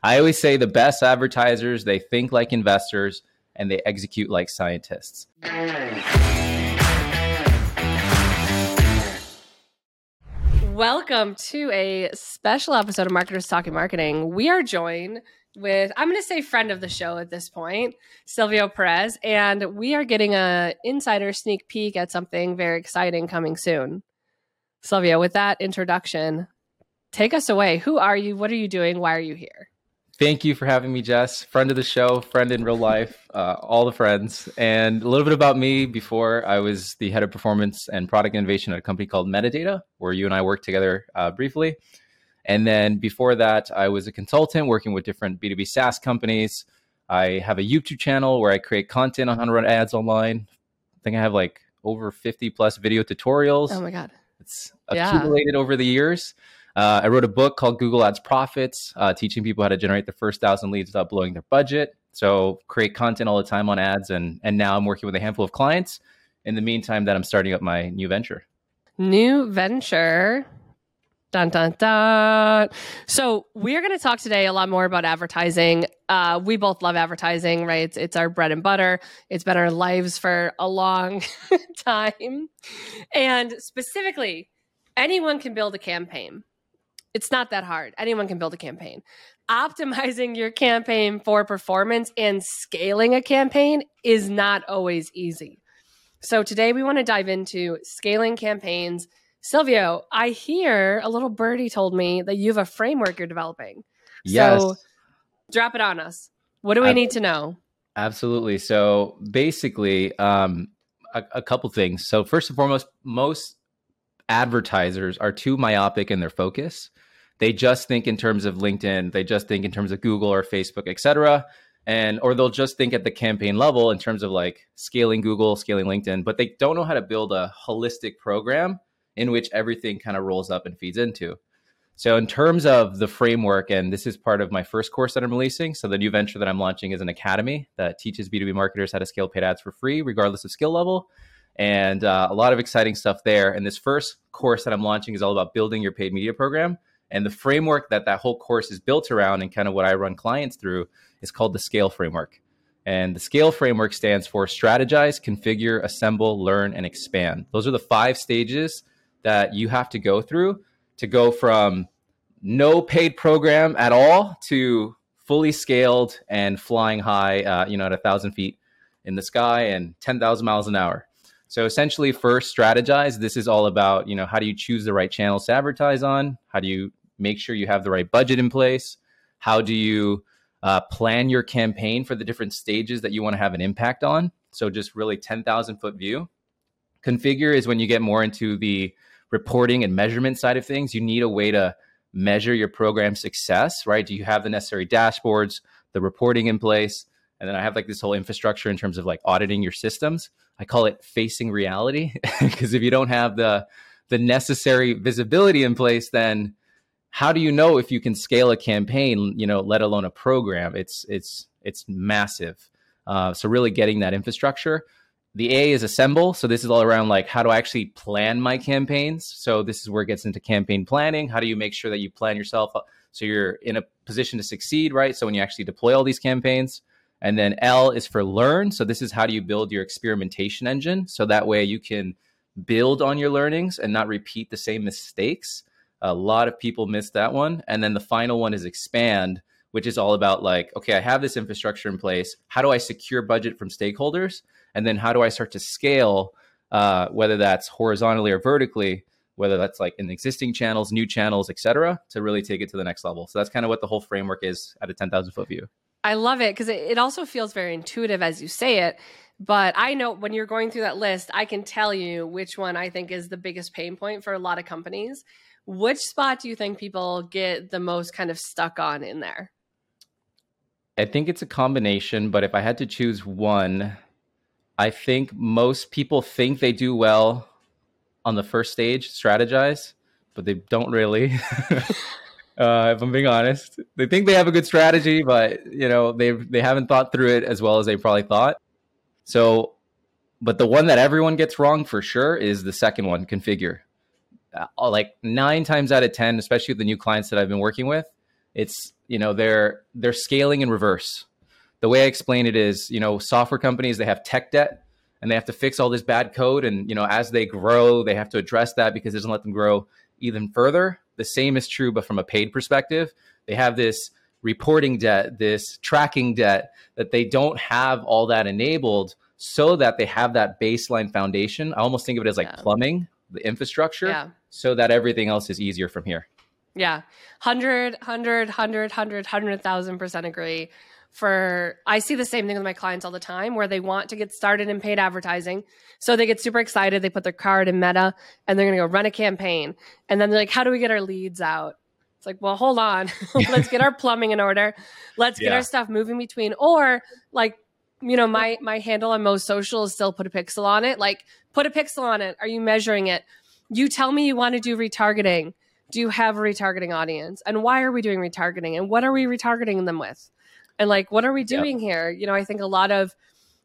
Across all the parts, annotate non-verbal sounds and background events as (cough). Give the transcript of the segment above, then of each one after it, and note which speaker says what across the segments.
Speaker 1: I always say the best advertisers, they think like investors and they execute like scientists.
Speaker 2: Welcome to a special episode of Marketers Talking Marketing. We are joined with I'm going to say friend of the show at this point, Silvio Perez, and we are getting a insider sneak peek at something very exciting coming soon. Silvio, with that introduction, take us away. Who are you? What are you doing? Why are you here?
Speaker 1: Thank you for having me, Jess. Friend of the show, friend in real life, uh, all the friends. And a little bit about me before I was the head of performance and product innovation at a company called Metadata, where you and I worked together uh, briefly. And then before that, I was a consultant working with different B2B SaaS companies. I have a YouTube channel where I create content on how to run ads online. I think I have like over 50 plus video tutorials.
Speaker 2: Oh my God.
Speaker 1: It's accumulated yeah. over the years. Uh, I wrote a book called Google Ads Profits, uh, teaching people how to generate the first thousand leads without blowing their budget. So create content all the time on ads, and and now I'm working with a handful of clients. In the meantime, that I'm starting up my new venture.
Speaker 2: New venture. Dun dun dun. So we're going to talk today a lot more about advertising. Uh, we both love advertising, right? It's, it's our bread and butter. It's been our lives for a long (laughs) time, and specifically, anyone can build a campaign. It's not that hard. Anyone can build a campaign. Optimizing your campaign for performance and scaling a campaign is not always easy. So today we want to dive into scaling campaigns. Silvio, I hear a little birdie told me that you have a framework you're developing.
Speaker 1: Yes. So
Speaker 2: drop it on us. What do we need to know?
Speaker 1: Absolutely. So basically, um, a, a couple things. So first and foremost, most advertisers are too myopic in their focus. They just think in terms of linkedin. They just think in terms of google or facebook etc and or they'll just think at the campaign level in terms of like scaling google scaling linkedin but they don't know how to build a holistic program in which everything kind of rolls up and feeds into. So in terms of the framework and this is part of my first course that i'm releasing so the new venture that i'm launching is an academy that teaches b2b marketers how to scale paid ads for free regardless of skill level and uh, a lot of exciting stuff there and this first course that i'm launching is all about building your paid media program and the framework that that whole course is built around and kind of what I run clients through is called the SCALE framework. And the SCALE framework stands for strategize, configure, assemble, learn, and expand. Those are the five stages that you have to go through to go from no paid program at all to fully scaled and flying high, uh, you know, at a thousand feet in the sky and 10,000 miles an hour. So essentially, first strategize. This is all about, you know, how do you choose the right channels to advertise on? How do you make sure you have the right budget in place? How do you uh, plan your campaign for the different stages that you want to have an impact on? So, just really 10,000 foot view. Configure is when you get more into the reporting and measurement side of things. You need a way to measure your program success, right? Do you have the necessary dashboards, the reporting in place? And then I have like this whole infrastructure in terms of like auditing your systems. I call it facing reality (laughs) because if you don't have the the necessary visibility in place, then how do you know if you can scale a campaign you know let alone a program? It's it's it's massive. Uh, so really getting that infrastructure. The a is assemble. So this is all around like how do i actually plan my campaigns? So this is where it gets into campaign planning. How do you make sure that you plan yourself so you're in a position to succeed right? So when you actually deploy all these campaigns and then l is for learn so this is how do you build your experimentation engine so that way you can build on your learnings and not repeat the same mistakes a lot of people miss that one. And then the final one is expand, which is all about like, okay, I have this infrastructure in place. How do I secure budget from stakeholders? And then how do I start to scale, uh, whether that's horizontally or vertically, whether that's like in existing channels, new channels, et cetera, to really take it to the next level. So that's kind of what the whole framework is at a 10,000 foot view.
Speaker 2: I love it because it also feels very intuitive as you say it. But I know when you're going through that list, I can tell you which one I think is the biggest pain point for a lot of companies which spot do you think people get the most kind of stuck on in there?
Speaker 1: I think it's a combination, but if I had to choose one, I think most people think they do well on the first stage, strategize, but they don't really. (laughs) uh, if I'm being honest, they think they have a good strategy, but you know they they haven't thought through it as well as they probably thought. So, but the one that everyone gets wrong for sure is the second one, configure uh, like nine times out of 10, especially with the new clients that I've been working with, it's you know they're they're scaling in reverse. The way I explain it is, you know, software companies they have tech debt and they have to fix all this bad code and you know as they grow they have to address that because it doesn't let them grow even further. The same is true but from a paid perspective. They have this reporting debt, this tracking debt that they don't have all that enabled so that they have that baseline foundation. I almost think of it as like yeah. plumbing, the infrastructure, yeah. so that everything else is easier from here.
Speaker 2: Yeah. 100, 100, 100, 100, 100,000% agree. For I see the same thing with my clients all the time where they want to get started in paid advertising. So they get super excited. They put their card in Meta and they're going to go run a campaign. And then they're like, how do we get our leads out? It's like, well, hold on. (laughs) Let's get our (laughs) plumbing in order. Let's get yeah. our stuff moving between. Or like, you know, my my handle on most social is still put a pixel on it. Like, put a pixel on it. Are you measuring it? You tell me you want to do retargeting. Do you have a retargeting audience? And why are we doing retargeting? And what are we retargeting them with? And like, what are we doing yep. here? You know, I think a lot of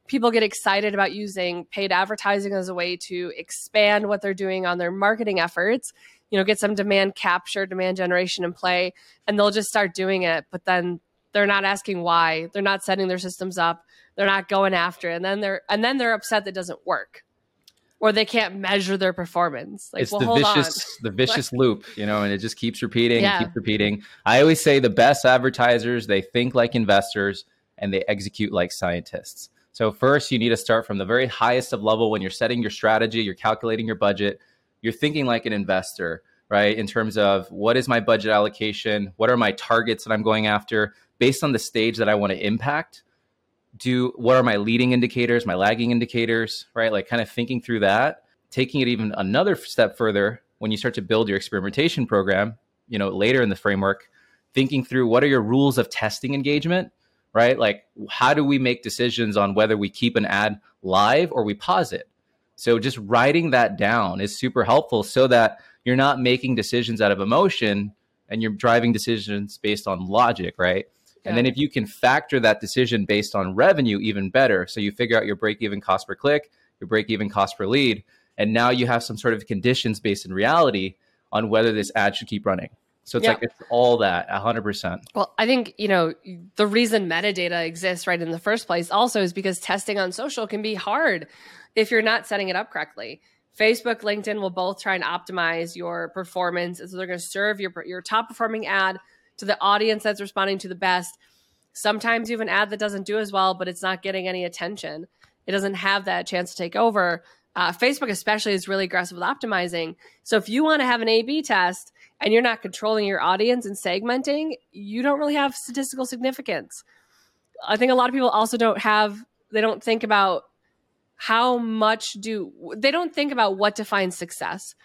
Speaker 2: people get excited about using paid advertising as a way to expand what they're doing on their marketing efforts you know, get some demand capture, demand generation in play, and they'll just start doing it. But then they're not asking why. They're not setting their systems up. They're not going after it. And then they're and then they're upset that it doesn't work. Or they can't measure their performance. Like,
Speaker 1: it's
Speaker 2: well,
Speaker 1: the vicious, on. the (laughs) vicious loop, you know, and it just keeps repeating yeah. and keeps repeating. I always say the best advertisers, they think like investors and they execute like scientists. So first, you need to start from the very highest of level when you're setting your strategy, you're calculating your budget, you're thinking like an investor, right? In terms of what is my budget allocation? What are my targets that I'm going after based on the stage that I want to impact? Do what are my leading indicators, my lagging indicators, right? Like kind of thinking through that, taking it even another step further when you start to build your experimentation program, you know, later in the framework, thinking through what are your rules of testing engagement, right? Like how do we make decisions on whether we keep an ad live or we pause it? So just writing that down is super helpful so that you're not making decisions out of emotion and you're driving decisions based on logic, right? Yeah. And then if you can factor that decision based on revenue, even better. So you figure out your break even cost per click, your break even cost per lead, and now you have some sort of conditions based in reality on whether this ad should keep running. So it's yeah. like it's all that 100%.
Speaker 2: Well, I think, you know, the reason metadata exists right in the first place also is because testing on social can be hard if you're not setting it up correctly. Facebook, LinkedIn will both try and optimize your performance. And So they're going to serve your your top performing ad to the audience that's responding to the best. Sometimes you have an ad that doesn't do as well, but it's not getting any attention. It doesn't have that chance to take over. Uh, Facebook, especially, is really aggressive with optimizing. So if you want to have an A B test and you're not controlling your audience and segmenting, you don't really have statistical significance. I think a lot of people also don't have, they don't think about how much do they don't think about what defines success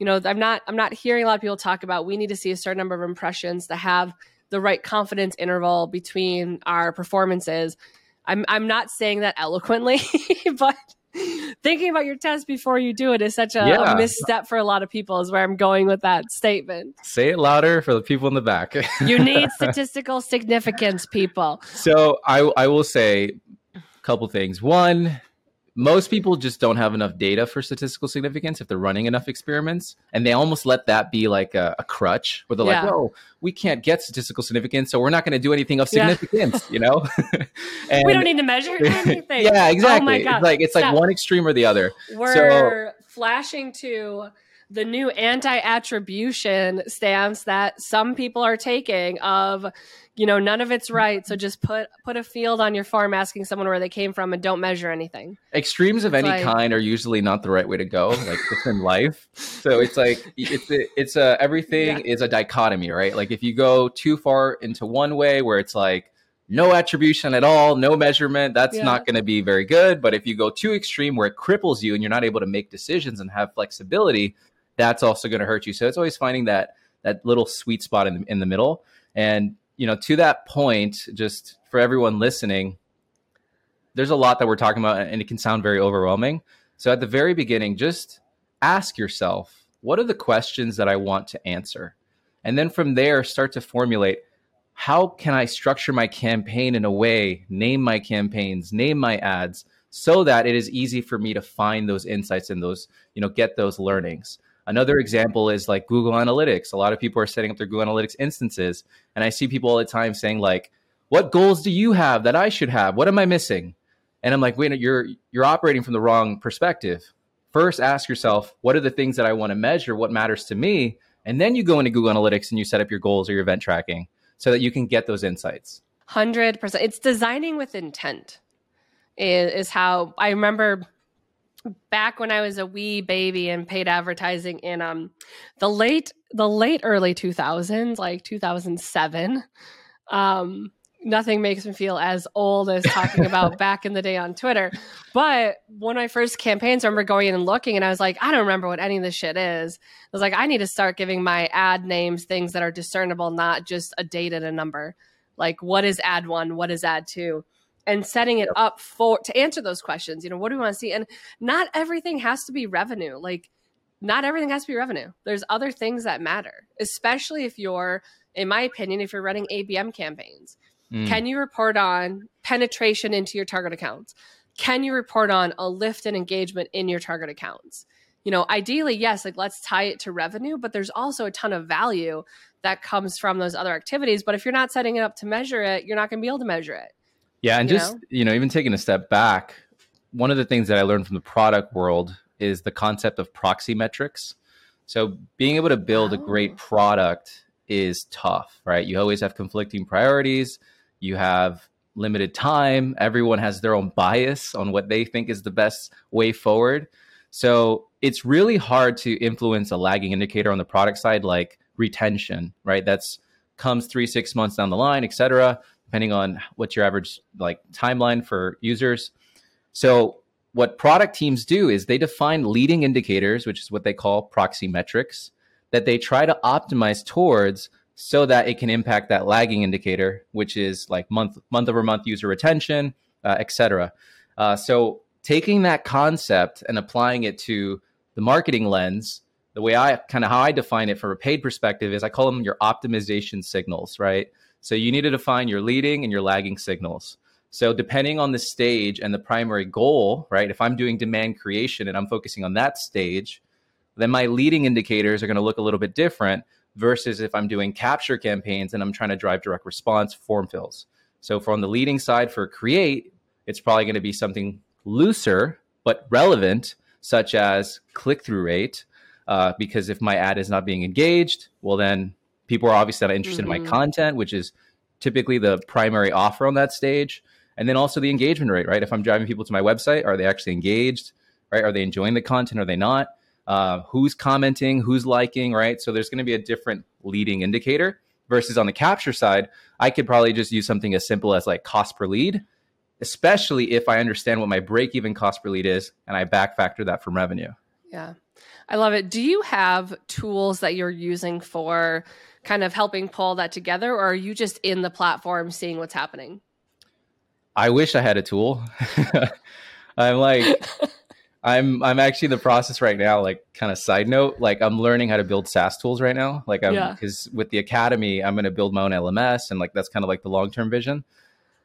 Speaker 2: you know i'm not i'm not hearing a lot of people talk about we need to see a certain number of impressions to have the right confidence interval between our performances. I'm i'm not saying that eloquently (laughs) but thinking about your test before you do it is such a, yeah. a, misstep for a lot of people is where i'm going with that statement.
Speaker 1: Say it louder for the people in the back. (laughs)
Speaker 2: You need statistical significance people.
Speaker 1: So i i will say a couple things. One most people just don't have enough data for statistical significance if they're running enough experiments and they almost let that be like a, a crutch where they're yeah. like oh we can't get statistical significance so we're not going to do anything of significance yeah. you know (laughs)
Speaker 2: and, we don't need to measure (laughs) anything
Speaker 1: yeah exactly oh my God. it's like it's Stop. like one extreme or the other
Speaker 2: we're so, flashing to the new anti-attribution stance that some people are taking of you know none of it's right so just put put a field on your farm asking someone where they came from and don't measure anything
Speaker 1: extremes of it's any like, kind are usually not the right way to go like it's in life (laughs) so it's like it's a, it's a everything yeah. is a dichotomy right like if you go too far into one way where it's like no attribution at all no measurement that's yeah. not going to be very good but if you go too extreme where it cripples you and you're not able to make decisions and have flexibility that's also going to hurt you so it's always finding that that little sweet spot in the, in the middle and you know, to that point, just for everyone listening, there's a lot that we're talking about and it can sound very overwhelming. So at the very beginning, just ask yourself, what are the questions that I want to answer? And then from there, start to formulate how can I structure my campaign in a way, name my campaigns, name my ads, so that it is easy for me to find those insights and those, you know, get those learnings. Another example is like Google Analytics. A lot of people are setting up their Google Analytics instances, and I see people all the time saying like, "What goals do you have that I should have? What am I missing?" And I'm like, "Wait, you're you're operating from the wrong perspective. First, ask yourself, what are the things that I want to measure? What matters to me?" And then you go into Google Analytics and you set up your goals or your event tracking so that you can get those insights.
Speaker 2: 100%. It's designing with intent, is, is how I remember back when I was a wee baby and paid advertising in um the late the late early 2000s like 2007 um nothing makes me feel as old as talking about (laughs) back in the day on Twitter. But one of my first campaigns, I remember going in and looking, and I was like, I don't remember what any of this shit is. I was like, I need to start giving my ad names things that are discernible, not just a date and a number. Like, what is ad one? What is ad two? And setting it up for to answer those questions. You know, what do we want to see? And not everything has to be revenue. Like, not everything has to be revenue. There's other things that matter, especially if you're, in my opinion, if you're running ABM campaigns Mm. Can you report on penetration into your target accounts? Can you report on a lift in engagement in your target accounts? You know, ideally, yes, like let's tie it to revenue, but there's also a ton of value that comes from those other activities. But if you're not setting it up to measure it, you're not going to be able to measure it.
Speaker 1: Yeah. And just, know? you know, even taking a step back, one of the things that I learned from the product world is the concept of proxy metrics. So being able to build oh. a great oh. product is tough, right? You always have conflicting priorities you have limited time. Everyone has their own bias on what they think is the best way forward. So it's really hard to influence a lagging indicator on the product side, like retention, right? That's comes three, six months down the line, et cetera, depending on what's your average like timeline for users. So what product teams do is they define leading indicators, which is what they call proxy metrics, that they try to optimize towards so that it can impact that lagging indicator, which is like month month over month user retention, uh, et cetera. Uh, so taking that concept and applying it to the marketing lens, the way I kind of how I define it from a paid perspective is I call them your optimization signals, right? So you need to define your leading and your lagging signals. So depending on the stage and the primary goal, right? If I'm doing demand creation and I'm focusing on that stage, then my leading indicators are going to look a little bit different versus if I'm doing capture campaigns and I'm trying to drive direct response form fills. So from the leading side for create, it's probably going to be something looser but relevant, such as click through rate. Uh, because if my ad is not being engaged, well, then people are obviously not interested mm-hmm. in my mm-hmm. content, which is typically the primary offer on that stage. And then also the engagement rate, right? If I'm driving people to my website, are they actually engaged? Right? Are they enjoying the content? Are they not? uh, who's commenting, who's liking, right? So there's going to be a different leading indicator versus on the capture side, I could probably just use something as simple as like cost per lead, especially if I understand what my break even cost per lead is and I back factor that from revenue.
Speaker 2: Yeah. I love it. Do you have tools that you're using for kind of helping pull that together or are you just in the platform seeing what's happening?
Speaker 1: I wish I had a tool. (laughs) I'm like (laughs) I'm I'm actually in the process right now, like kind of side note, like I'm learning how to build SaaS tools right now. Like I'm because yeah. with the academy, I'm gonna build my own LMS and like that's kind of like the long term vision.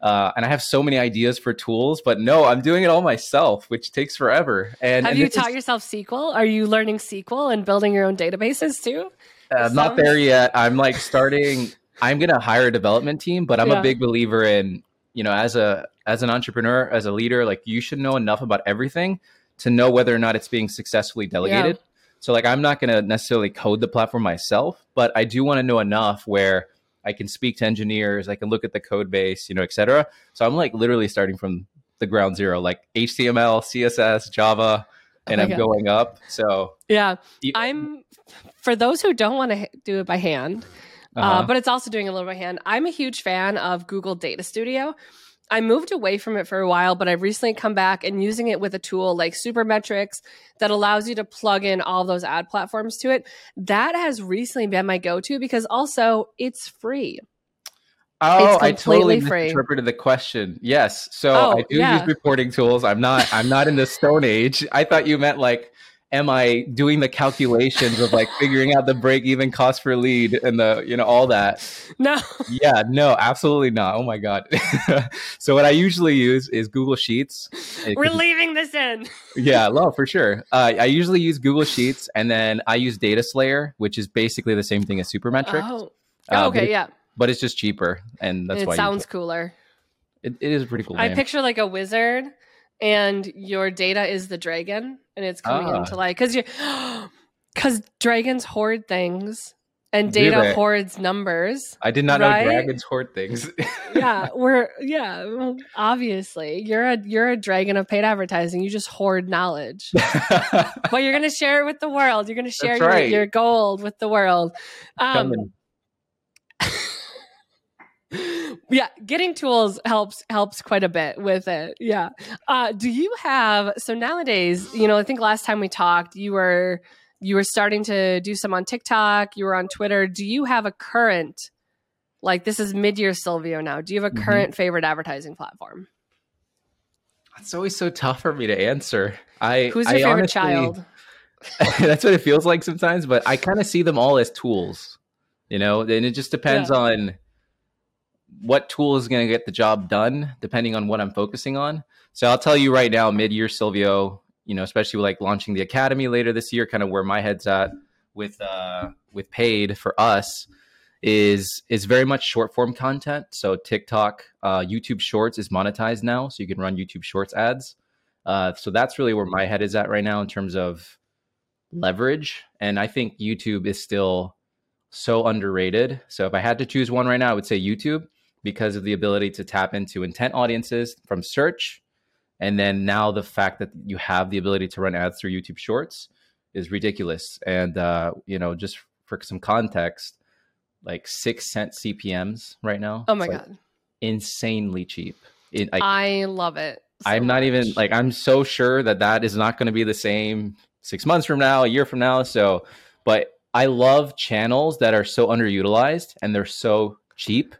Speaker 1: Uh, and I have so many ideas for tools, but no, I'm doing it all myself, which takes forever. And
Speaker 2: have
Speaker 1: and
Speaker 2: you taught is, yourself SQL? Are you learning SQL and building your own databases too?
Speaker 1: Uh, not there yet. I'm like starting. (laughs) I'm gonna hire a development team, but I'm yeah. a big believer in you know as a as an entrepreneur, as a leader, like you should know enough about everything to know whether or not it's being successfully delegated. Yeah. So like I'm not going to necessarily code the platform myself, but I do want to know enough where I can speak to engineers, I can look at the code base, you know, et cetera. So I'm like literally starting from the ground zero, like HTML, CSS, Java, and oh I'm God. going up. So
Speaker 2: yeah, I'm for those who don't want to do it by hand, uh, uh-huh. uh, but it's also doing a little by hand. I'm a huge fan of Google Data Studio. I moved away from it for a while, but I've recently come back and using it with a tool like Supermetrics that allows you to plug in all those ad platforms to it. That has recently been my go to because also it's free.
Speaker 1: Oh, I totally free. misinterpreted the question. Yes, so oh, I do yeah. use reporting tools. I'm not. I'm not in the Stone Age. I thought you meant like am I doing the calculations of like figuring out the break even cost per lead and the, you know, all that?
Speaker 2: No.
Speaker 1: Yeah, no, absolutely not. Oh my God. (laughs) so what I usually use is Google Sheets.
Speaker 2: We're leaving this in. (laughs)
Speaker 1: yeah, no, for sure. Uh, I usually use Google Sheets and then I use Dataslayer, which is basically the same thing as Supermetrics.
Speaker 2: Oh, uh, okay,
Speaker 1: but
Speaker 2: yeah.
Speaker 1: But it's just cheaper. And that's
Speaker 2: it
Speaker 1: why
Speaker 2: sounds cooler.
Speaker 1: It, it is a pretty cool.
Speaker 2: I
Speaker 1: name.
Speaker 2: picture like a wizard and your data is the dragon and it's coming
Speaker 1: Ah.
Speaker 2: into like because you (gasps) because dragons hoard things and data hoards numbers
Speaker 1: I did not
Speaker 2: Right?
Speaker 1: know dragons hoard things. (laughs)
Speaker 2: yeah we're yeah well, obviously you're a you're a dragon of paid advertising you just hoard knowledge (laughs) but you're gonna share it with the world you're gonna share your,
Speaker 1: right.
Speaker 2: your gold with the world um,
Speaker 1: Coming.
Speaker 2: Yeah getting tools helps helps quite a bit with it yeah uh do you have so nowadays you know i think last time we talked you were you were starting to do some on tiktok you were on twitter do you have a current like this is mid-year silvio now do you have a
Speaker 1: Mhm.
Speaker 2: current favorite advertising platform
Speaker 1: It's always so tough for me to answer. I
Speaker 2: who's your
Speaker 1: I
Speaker 2: favorite
Speaker 1: honestly-
Speaker 2: child (laughs)
Speaker 1: that's what it feels like sometimes, but I kind of see them all as tools. You know, and it just depends
Speaker 2: Yeah.
Speaker 1: on what tool is going to get the job done, depending on what I'm focusing on. So I'll tell you right now, mid-year Silvio, you know, especially like launching the academy later this year, kind of where my head's at with uh with paid for us is is very much short form content. So TikTok, uh, YouTube Shorts is monetized now, so you can run YouTube Shorts ads. Uh, so that's really where my head is at right now in terms of leverage. And I think YouTube is still so underrated. So if I had to choose one right now, I would say YouTube because of the ability to tap into intent audiences from search. And then now the fact that you have the ability to run ads through YouTube Shorts is ridiculous. And, uh, you know, just for some context, like six cent CPMs right now.
Speaker 2: oh my
Speaker 1: like,
Speaker 2: god
Speaker 1: insanely cheap. It, like,
Speaker 2: i love it so
Speaker 1: I'm not even like I'm so sure that that is not going to be the same six months from now, a year from now. So, but I love channels that are so underutilized and they're so cheap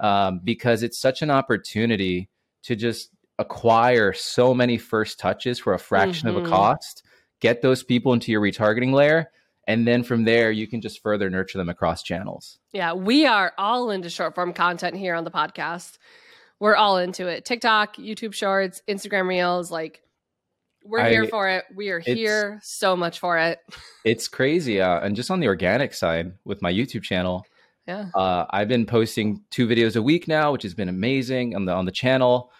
Speaker 1: um, because it's such an opportunity to just acquire so many first touches for a fraction of
Speaker 2: Mhm.
Speaker 1: a cost, get those people into your retargeting layer, and then from there you can just further nurture them across channels.
Speaker 2: Yeah, we are all into short form content here on the podcast. We're all into it. TikTok, YouTube Shorts, Instagram Reels, like we're
Speaker 1: I-
Speaker 2: here for it. We are here so much for it.
Speaker 1: It's crazy, uh, and just on the organic side with my YouTube channel.
Speaker 2: Yeah.
Speaker 1: Uh, I've been posting two videos a week now, which has been amazing on the on the channel.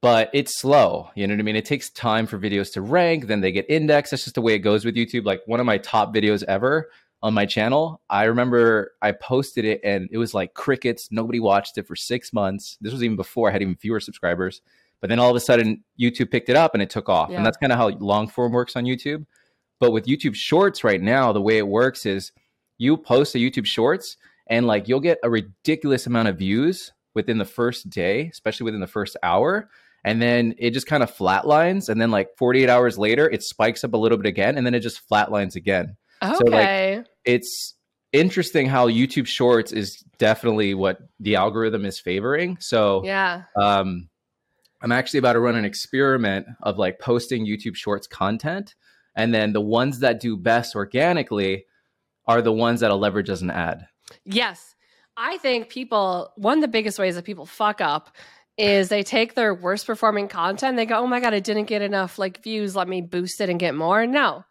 Speaker 1: But it's slow. You know what I mean? It takes time for videos to rank, then they get indexed. That's just the way it goes with YouTube. Like one of my top videos ever on my channel, I remember I posted it and it was like crickets. Nobody watched it for six months. This was even before I had even fewer subscribers. But then all of a sudden, YouTube picked it up and it took off.
Speaker 2: Yeah.
Speaker 1: And that's kind of how long form works on YouTube. But with YouTube Shorts right now, the way it works is you post a YouTube Shorts and like you'll get a ridiculous amount of views within the first day, especially within the first hour. And then it just kind of flatlines. And then like 48 hours later, it spikes up a little bit again. And then it just flatlines again. like,
Speaker 2: Okay.
Speaker 1: It's interesting how YouTube Shorts is definitely what the algorithm is favoring. So
Speaker 2: yeah.
Speaker 1: um, I'm actually about to run an experiment of like posting YouTube Shorts content, and then the ones that do best organically are the ones that'll leverage as an ad.
Speaker 2: Yes. I think people, one of the biggest ways that people fuck up is they take their worst performing content. They go, oh my God, I didn't get enough like views. Let me boost it and get more. No,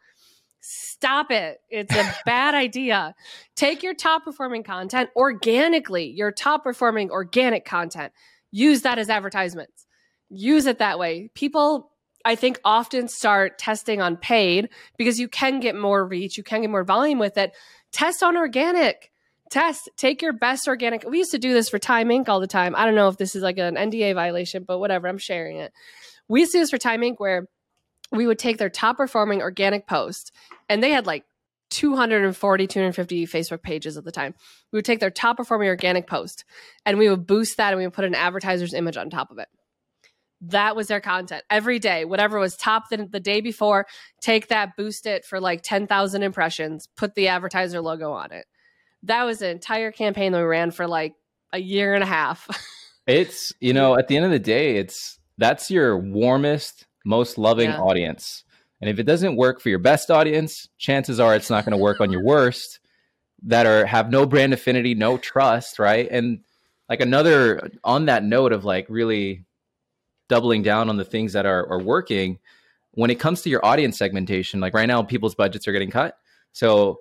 Speaker 2: stop it. It's a (laughs) bad idea. Take your top performing content organically, your top performing organic content. Use that as advertisements. Use it that way. People, I think, often start testing on paid because you can get more reach, you can get more volume with it. Test on organic test take your best organic we used to do this for time inc all the time. I don't know if this is like an nda violation but whatever i'm sharing it. We used to do this for time inc where we would take their top performing organic post and they had like 240 250 facebook pages at the time. We would take their top performing organic post and we would boost that and we would put an advertiser's image on top of it. That was their content. Every day whatever was top the, the day before take that boost it for like 10000 impressions put the advertiser logo on it that was an entire campaign that we ran for like a year and a half. (laughs)
Speaker 1: It's, you know, at the end of the day, it's that's your warmest, most loving
Speaker 2: Yeah.
Speaker 1: audience. And if it doesn't work for your best audience, chances are it's not going to work on your worst that are have no brand affinity, no trust, right? And like another on that note of like really doubling down on the things that are, are working when it comes to your audience segmentation like right now people's budgets are getting cut so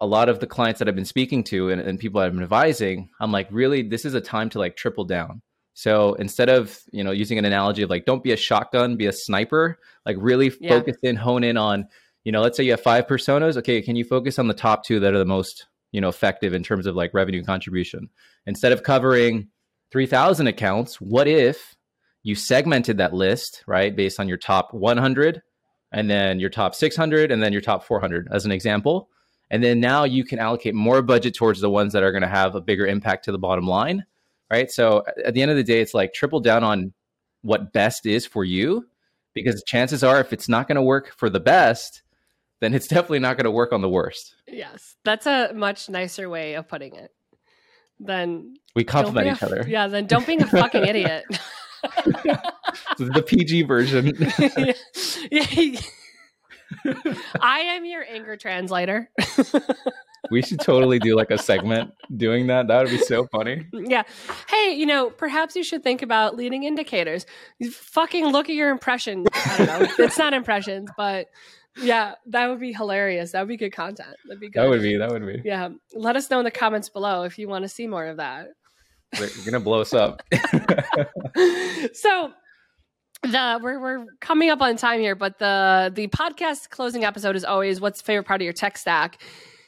Speaker 1: a lot of the clients that i've been speaking to and, and people i've been advising i'm like really? This is a time to like triple down. So instead of you know using an analogy of like don't be a shotgun be a sniper. Like really
Speaker 2: Yeah.
Speaker 1: focus in hone in on you know let's say you have five personas. Okay can you focus on the top two that are the most you know effective in terms of like revenue contribution? Instead of covering 3000 accounts what if you segmented that list right based on your top 100 and then your top 600 and then your top 400 as an example and then now you can allocate more budget towards the ones that are going to have a bigger impact to the bottom line right so at the end of the day it's like triple down on what best is for you because chances are if it's not going to work for the best then it's definitely not going to work on the worst
Speaker 2: Yes, that's a much nicer way of putting it. Than
Speaker 1: we complement
Speaker 2: be a-
Speaker 1: each other
Speaker 2: Yeah, then don't being a fucking idiot. (laughs)
Speaker 1: the pg version (laughs)
Speaker 2: Yeah. (laughs) I am your anger translator.
Speaker 1: we should totally do like a segment doing that that would be so funny
Speaker 2: yeah. Hey, you know, perhaps you should think about leading indicators. Fucking look at your impressions. I don't know. (laughs) it's not impressions, but yeah, that would be hilarious. That would be good content. That'd be good.
Speaker 1: that would be that would be
Speaker 2: yeah. Let us know in the comments below if you want to see more of that.
Speaker 1: They're gonna blow us up (laughs)
Speaker 2: so the we're we're coming up on time here, but the the podcast closing episode is always what's favorite part of your tech stack.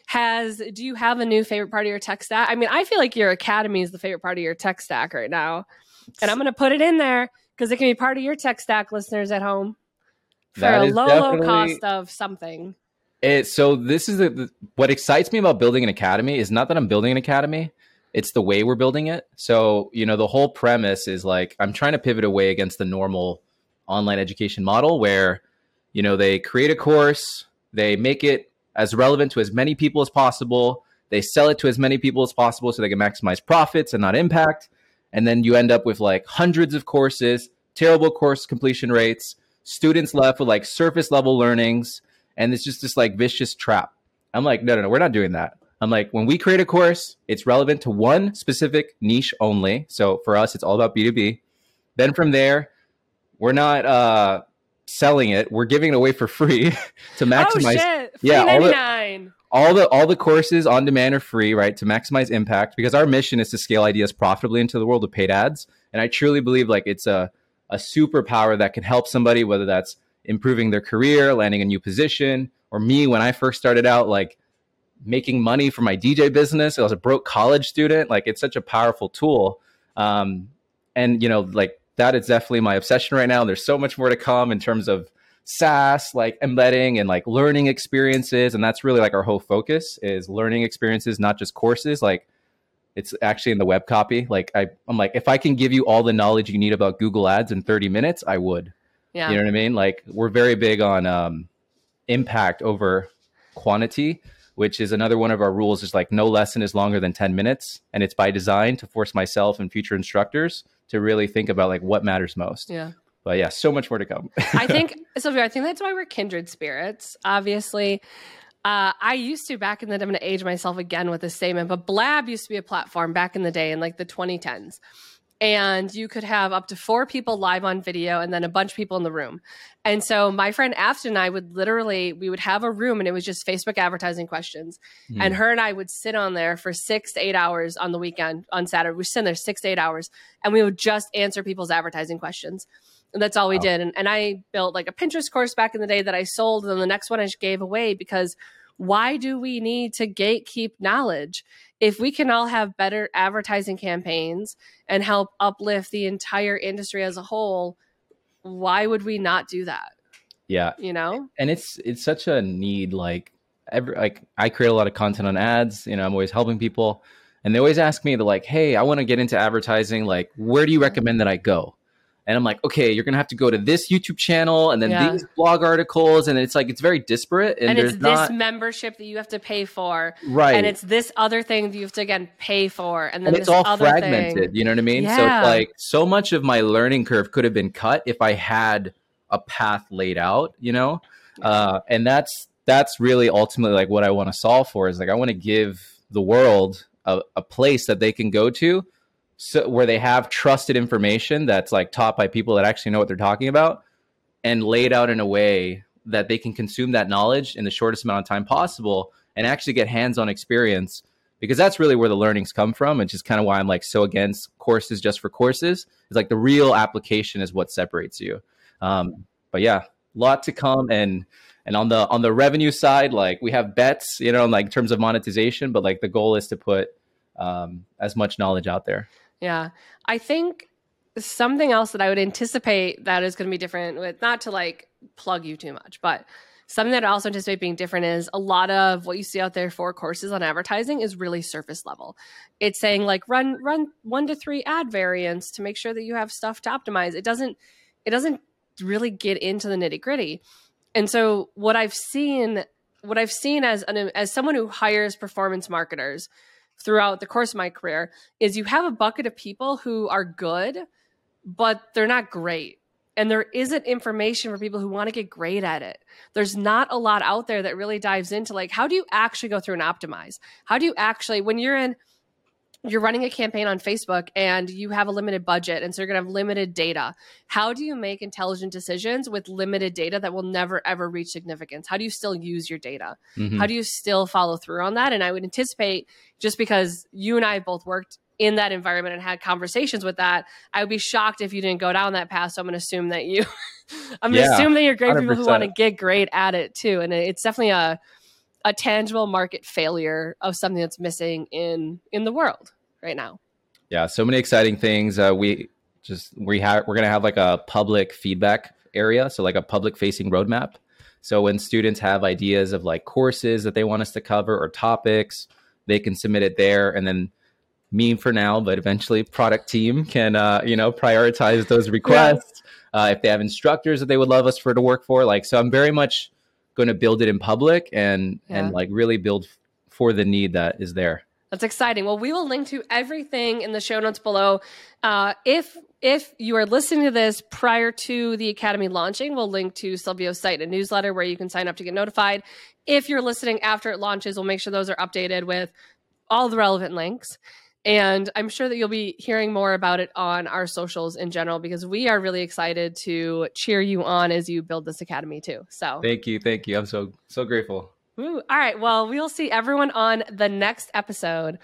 Speaker 2: Has do you have a new favorite part of your tech stack? I mean, I feel like your academy is the favorite part of your tech stack right now, and I'm going to put it in there because it can be part of your tech stack, listeners at home, for a low low cost of something.
Speaker 1: It, so this is the what excites me about building an academy is not that I'm building an academy, it's the way we're building it. So, you know, the whole premise is like I'm trying to pivot away against the normal online education model where, you know, they create a course, they make it as relevant to as many people as possible, they sell it to as many people as possible so they can maximize profits and not impact. And then you end up with like hundreds of courses, terrible course completion rates, students left with like surface level learnings and it's just this like vicious trap. I'm like, no, no, no, we're not doing that. I'm like, when we create a course, it's relevant to one specific niche only. So for us, it's all about B2B. Then from there, we're not uh, selling it. We're giving it away for free (laughs) to
Speaker 2: Oh
Speaker 1: maximize
Speaker 2: shit!
Speaker 1: Yeah, all the-
Speaker 2: 99.
Speaker 1: all the all the courses on demand are free, right? To maximize impact because our mission is to scale ideas profitably into the world of paid ads. And I truly believe like it's a a superpower that can help somebody, whether that's improving their career, landing a new position, or me when I first started out, like making money for my DJ business. I was a broke college student. Like it's such a powerful tool. Um, and you know, like that is definitely my obsession right now. There's so much more to come in terms of SaaS, like embedding and like learning experiences. And that's really like our whole focus is learning experiences, not just courses. Like it's actually in the web copy. Like I, I'm like, if I can give you all the knowledge you need about Google ads in 30 minutes, I would.
Speaker 2: Yeah.
Speaker 1: You know what I mean? Like we're very big on um, impact over quantity, which is another one of our rules. Is like no lesson is longer than ten minutes, and it's by design to force myself and future instructors to really think about like what matters most.
Speaker 2: yeah.
Speaker 1: But yeah, so much more to come. (laughs)
Speaker 2: I think (laughs) Silvio, I think that's why we're kindred spirits. Obviously, uh, I used to back in the day. I'm going to age myself again with this statement, but Blab used to be a platform back in the day in like the 2010s, and you could have up to four people live on video and then a bunch of people in the room. And so my friend Afton and I would literally we would have a room and it was just Facebook advertising questions, and hmm. her and I would sit on there for six to eight hours on the weekend on Saturday. We sit in there six to eight hours, and we would just answer people's advertising questions. And that's all we
Speaker 1: Wow.
Speaker 2: did. And, and I built like a Pinterest course back in the day that I sold. And then the next one I just gave away because why do we need to gatekeep knowledge? If we can all have better advertising campaigns and help uplift the entire industry as a whole, why would we not do that?
Speaker 1: yeah,
Speaker 2: You know?
Speaker 1: and it's it's such a need. Like every like I create a lot of content on ads. You know, I'm always helping people, and they always ask me, they're like, "Hey, I want to get into advertising. Like, where do you recommend that I go?" And I'm like, okay, you're gonna have to go to this YouTube channel and then
Speaker 2: Yeah.
Speaker 1: these blog articles, and it's like it's very disparate, and,
Speaker 2: And,
Speaker 1: there's
Speaker 2: it's
Speaker 1: not
Speaker 2: this membership that you have to pay for.
Speaker 1: right,
Speaker 2: And it's this other thing that you have to again pay for. And then
Speaker 1: and
Speaker 2: this
Speaker 1: it's all
Speaker 2: other
Speaker 1: fragmented.
Speaker 2: thing.
Speaker 1: You know what I mean? So
Speaker 2: Yeah.
Speaker 1: it's like so much of my learning curve could have been cut if I had a path laid out. You know, Uh, and that's that's really ultimately like what I want to solve for is like I want to give the world a, a place that they can go to so where they have trusted information that's like taught by people that actually know what they're talking about and laid out in a way that they can consume that knowledge in the shortest amount of time possible and actually get hands-on experience because that's really where the learnings come from and just kind of why i'm like so against courses just for courses. It's like the real application is what separates you. Um, but yeah lot to come and and on the on the revenue side like we have bets you know like in terms of monetization but like the goal is to put um, as much knowledge out there
Speaker 2: yeah. I think something else that i would anticipate that is going to be different with not to like plug you too much but something that i also anticipate being different is a lot of what you see out there for courses on advertising is really surface level. It's saying like run run one to three ad variants to make sure that you have stuff to optimize. It doesn't it doesn't really get into the nitty gritty and so what I've seen, what I've seen as an as someone who hires performance marketers throughout the course of my career is you have a bucket of people who are good, but they're not great. And there isn't information for people who want to get great at it. There's not a lot out there that really dives into like how do you actually go through and optimize? How do you actually when you're in you're running a campaign on Facebook and you have a limited budget and so you're going to have limited data. How do you make intelligent decisions with limited data that will never ever reach significance? How do you still use your data? Mm-hmm. How do you still follow through on that? And I would anticipate just because you and I both worked in that environment and had conversations with that, I would be shocked if you didn't go down that path. So I'm going to assume that you (laughs) I'm going to assume that you're great 100%. people who want to get great at it too. And it's definitely a a tangible market failure of something that's missing in in the world right now.
Speaker 1: Yeah, so many exciting things. Uh, we just we have we're gonna have like a public feedback area, so like a public facing roadmap. So when students have ideas of like courses that they want us to cover or topics, they can submit it there, and then me for now, but eventually product team can uh, you know prioritize those (laughs) requests. Yeah. Uh, if they have instructors that they would love us for to work for, like so, I'm very much going to build it in public and yeah. and like really build for the need that is there.
Speaker 2: That's exciting. Well, we will link to everything in the show notes below. Uh, if if you are listening to this prior to the academy launching, we'll link to Silvio's site and newsletter where you can sign up to get notified. If you're listening after it launches, we'll make sure those are updated with all the relevant links. And I'm sure that you'll be hearing more about it on our socials in general because we are really excited to cheer you on as you build this academy too. So
Speaker 1: thank you. Thank you. I'm so, so grateful.
Speaker 2: Ooh, all right. Well, we'll see everyone on the next episode.